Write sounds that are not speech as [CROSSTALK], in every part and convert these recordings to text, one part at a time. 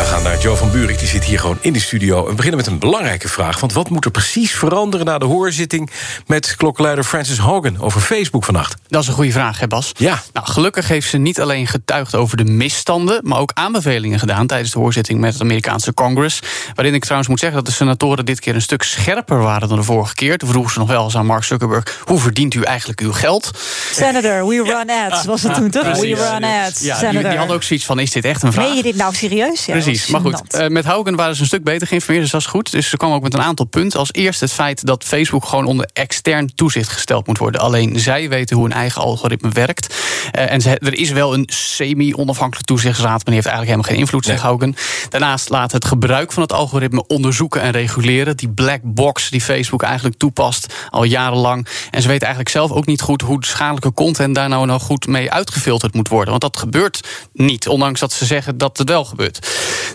We gaan naar Joe van Buurik, die zit hier gewoon in de studio. We beginnen met een belangrijke vraag. Want wat moet er precies veranderen na de hoorzitting... met klokkenluider Francis Hogan over Facebook vannacht? Dat is een goede vraag, hè Bas? Ja. Nou, gelukkig heeft ze niet alleen getuigd over de misstanden... maar ook aanbevelingen gedaan tijdens de hoorzitting met het Amerikaanse Congress. Waarin ik trouwens moet zeggen dat de senatoren dit keer een stuk scherper waren dan de vorige keer. Toen vroegen ze nog wel eens aan Mark Zuckerberg... hoe verdient u eigenlijk uw geld? Senator, we run ads, was het toen toch? We run ads, Ja, die, Senator. die hadden ook zoiets van, is dit echt een vraag? Meen je dit nou serieus? Ja, Precies, maar goed. eh, met Hogan waren ze een stuk beter geïnformeerd, dus dat is goed. Dus ze kwam ook met een aantal punten. Als eerste het feit dat Facebook gewoon onder extern toezicht gesteld moet worden. Alleen zij weten hoe hun eigen algoritme werkt. Eh, en ze, er is wel een semi-onafhankelijk toezichtsraad, maar die heeft eigenlijk helemaal geen invloed, zegt Hogan. Daarnaast laat het gebruik van het algoritme onderzoeken en reguleren. Die black box die Facebook eigenlijk toepast al jarenlang. En ze weten eigenlijk zelf ook niet goed hoe de schadelijke content daar nou nog goed mee uitgefilterd moet worden. Want dat gebeurt niet, ondanks dat ze zeggen dat het wel gebeurt.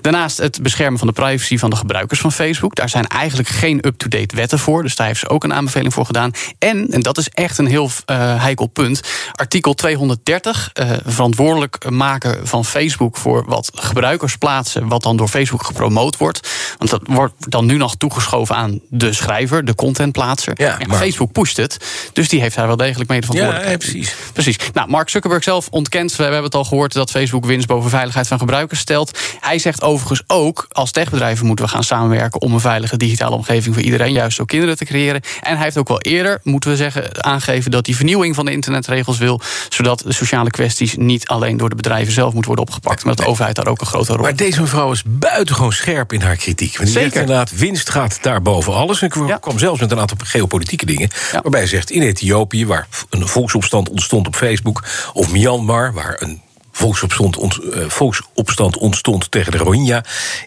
Daarnaast het beschermen van de privacy van de gebruikers van Facebook. Daar zijn eigenlijk geen up-to-date wetten voor. Dus daar heeft ze ook een aanbeveling voor gedaan. En, en dat is echt een heel eh, heikel punt, artikel 230, eh, verantwoordelijk maken van Facebook voor wat gebruikers plaatsen, wat dan door Facebook gepromoot wordt. Want dat wordt dan nu nog toegeschoven aan de schrijver, de contentplaatser. Ja, maar- Facebook pusht het, dus die heeft daar wel degelijk mee de verantwoordelijkheid. Ja, precies. Precies. Nou, Mark Zuckerberg zelf ontkent, we hebben het al gehoord, dat Facebook winst boven veiligheid van gebruikers stelt. Hij zegt overigens ook, als techbedrijven moeten we gaan samenwerken om een veilige digitale omgeving voor iedereen, juist ook kinderen te creëren. En hij heeft ook wel eerder, moeten we zeggen, aangegeven dat hij vernieuwing van de internetregels wil, zodat de sociale kwesties niet alleen door de bedrijven zelf moeten worden opgepakt, maar dat de overheid daar ook een grote rol Maar deze mevrouw is buitengewoen scherp in haar kritiek. Want Zeker. inderdaad, winst gaat daar boven alles. En ik Ja. kwam zelfs met een aantal geopolitieke dingen. Ja. Waarbij hij zegt, in Ethiopië, waar een volksopstand ontstond op Facebook... of Myanmar, waar een volksopstand, ont- eh, volksopstand ontstond tegen de Rohingya...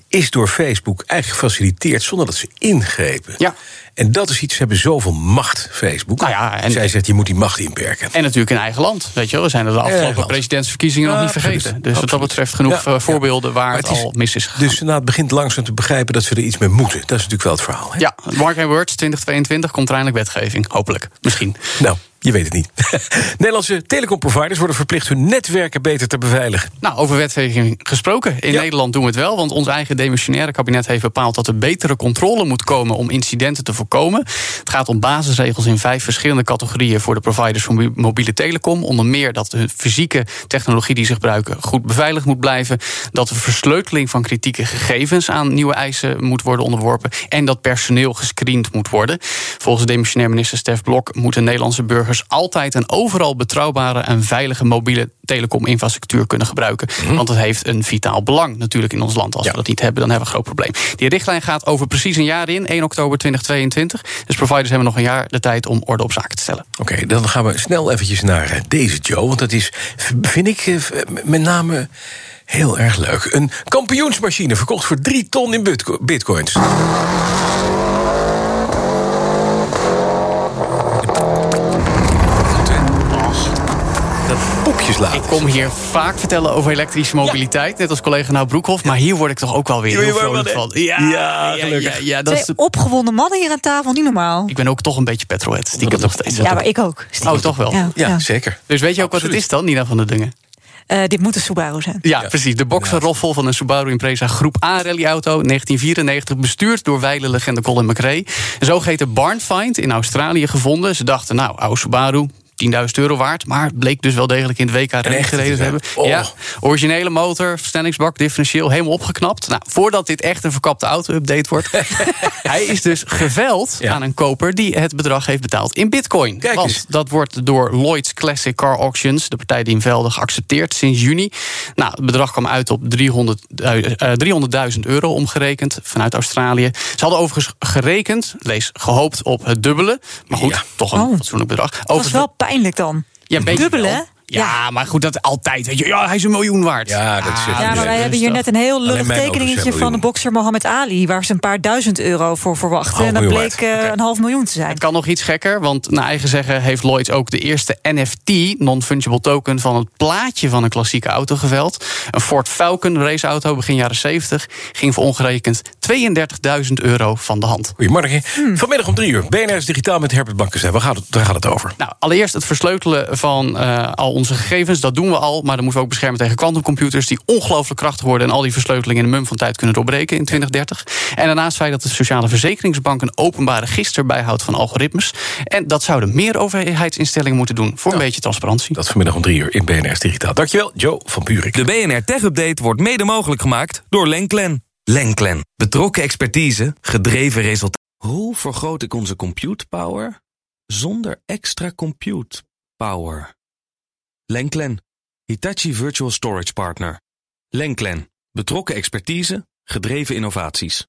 is door Facebook eigenlijk gefaciliteerd zonder dat ze ingrepen. Ja. En dat is iets, ze hebben zoveel macht, Facebook. Nou ja, en- Zij zegt, je moet die macht inperken. En natuurlijk in eigen land. Weet je wel, we zijn er de afgelopen presidentsverkiezingen nog niet vergeten. absoluut. Dus wat dat betreft genoeg Ja, eh, voorbeelden waar het, is- al mis is gegaan. Dus de Senaat begint langzaam te begrijpen dat ze er iets mee moeten. Dat is natuurlijk wel het verhaal. Hè? Ja, Mark and Words 2022 komt er eindelijk wetgeving. Hopelijk. Misschien. Nou, je weet het niet. [LAUGHS] Nederlandse telecomproviders worden verplicht hun netwerken beter te beveiligen. Nou, over wetgeving gesproken. In Ja. Nederland doen we het wel, want ons eigen demissionaire kabinet heeft bepaald dat er betere controle moet komen om incidenten te voorkomen. Het gaat om basisregels in vijf verschillende categorieën voor de providers van mobi- mobiele telecom. Onder meer dat de fysieke technologie die ze gebruiken goed beveiligd moet blijven. Dat de versleuteling van kritieke gegevens aan nieuwe eisen moet worden onderworpen. En dat personeel gescreend moet worden. Volgens demissionair minister Stef Blok moeten Nederlandse burgers altijd en overal betrouwbare en veilige mobiele telecominfrastructuur kunnen gebruiken. Want dat heeft een vitaal belang natuurlijk in ons land. Als Ja. we dat niet hebben, dan hebben we een groot probleem. Die richtlijn gaat over precies een jaar in, 1 oktober 2022. Dus providers hebben nog een jaar de tijd om orde op zaken te stellen. Oké, dan gaan we snel eventjes naar eh, deze Joe. Want dat is, vind ik, eh, met name heel erg leuk. Een kampioensmachine verkocht voor 3 ton in bitco- bitcoins. Ik kom hier vaak vertellen over elektrische mobiliteit, net als collega Nou Broekhoff. Maar hier word ik toch ook wel weer heel vrolijk van. Ja, Ja, gelukkig. Ja, ja, dat is de- opgewonden mannen hier aan tafel, niet normaal. ik ben ook toch een beetje petrolhead. Stiekem nog steeds. Ja, maar ik ook. stiekem. Oh, toch wel? Ja, Ja, ja. zeker. Dus weet je ook wat het is dan, Nina van der Dungen? Eh, dit moet een Subaru zijn. Ja, precies. De boxerroffel van een Subaru Impreza Groep A rallyauto 1994, bestuurd door wijlenlegende Colin McRae. Een zogeheten barnfind in Australië gevonden. Ze dachten, nou, oude Subaru, 10.000 euro waard. Maar bleek dus wel degelijk in het WK echte gereden te hebben. Oh. Ja, originele motor, versnellingsbak, differentieel, helemaal opgeknapt. Nou, voordat dit echt een verkapte auto-update wordt... [LAUGHS] hij is dus geveld Ja. aan een koper die het bedrag heeft betaald in bitcoin. Kijk Want eens. dat wordt door Lloyd's Classic Car Auctions, de partij die in Velden, geaccepteerd sinds juni. Nou, het bedrag kwam uit op 300 eh, 300.000 euro omgerekend vanuit Australië. Ze hadden overigens gerekend, lees gehoopt op het dubbele. Maar goed, Ja. toch een Oh. fatsoenlijk bedrag. Dat was wel pijnlijk dan. ja, wel. hè? Ja, maar goed, dat altijd. Weet je, ja, hij is een miljoen waard. Ja, dat is- Ah, Ja, maar iedereen wij hebben hier net een heel lullig tekeningetje van de bokser Mohammed Ali... waar ze een paar duizend euro voor verwachten. En dat bleek eh, een half miljoen te zijn. Het kan nog iets gekker, want naar eigen zeggen heeft Lloyd ook de eerste NFT, non-fungible token, van het plaatje van een klassieke auto geveld. Een Ford Falcon raceauto begin jaren 70 ging voor ongerekend 32.000 euro van de hand. Goedemorgen. Hmm. Vanmiddag om drie uur. BNR's Digitaal met Herbert Bankers. Waar gaat het, daar gaat het over? Nou, allereerst het versleutelen van eh, al onze gegevens. Dat doen we al, maar dan moeten we ook beschermen tegen quantumcomputers... die ongelooflijk krachtig worden en al die versleutelingen in een mum van tijd kunnen doorbreken in 2030. En daarnaast feit dat de Sociale Verzekeringsbank een openbare register bijhoudt van algoritmes. En dat zouden meer overheidsinstellingen moeten doen voor een beetje transparantie. Dat vanmiddag om drie uur in BNR's Digitaal. Dankjewel, Joe van Buurik. De BNR Tech Update wordt mede mogelijk gemaakt door Lenklen. Lenklen. Betrokken expertise, gedreven resultaten. Hoe vergroot ik onze compute power zonder extra compute power? Lenklen. Hitachi Virtual Storage Partner. Lenklen. Betrokken expertise, gedreven innovaties.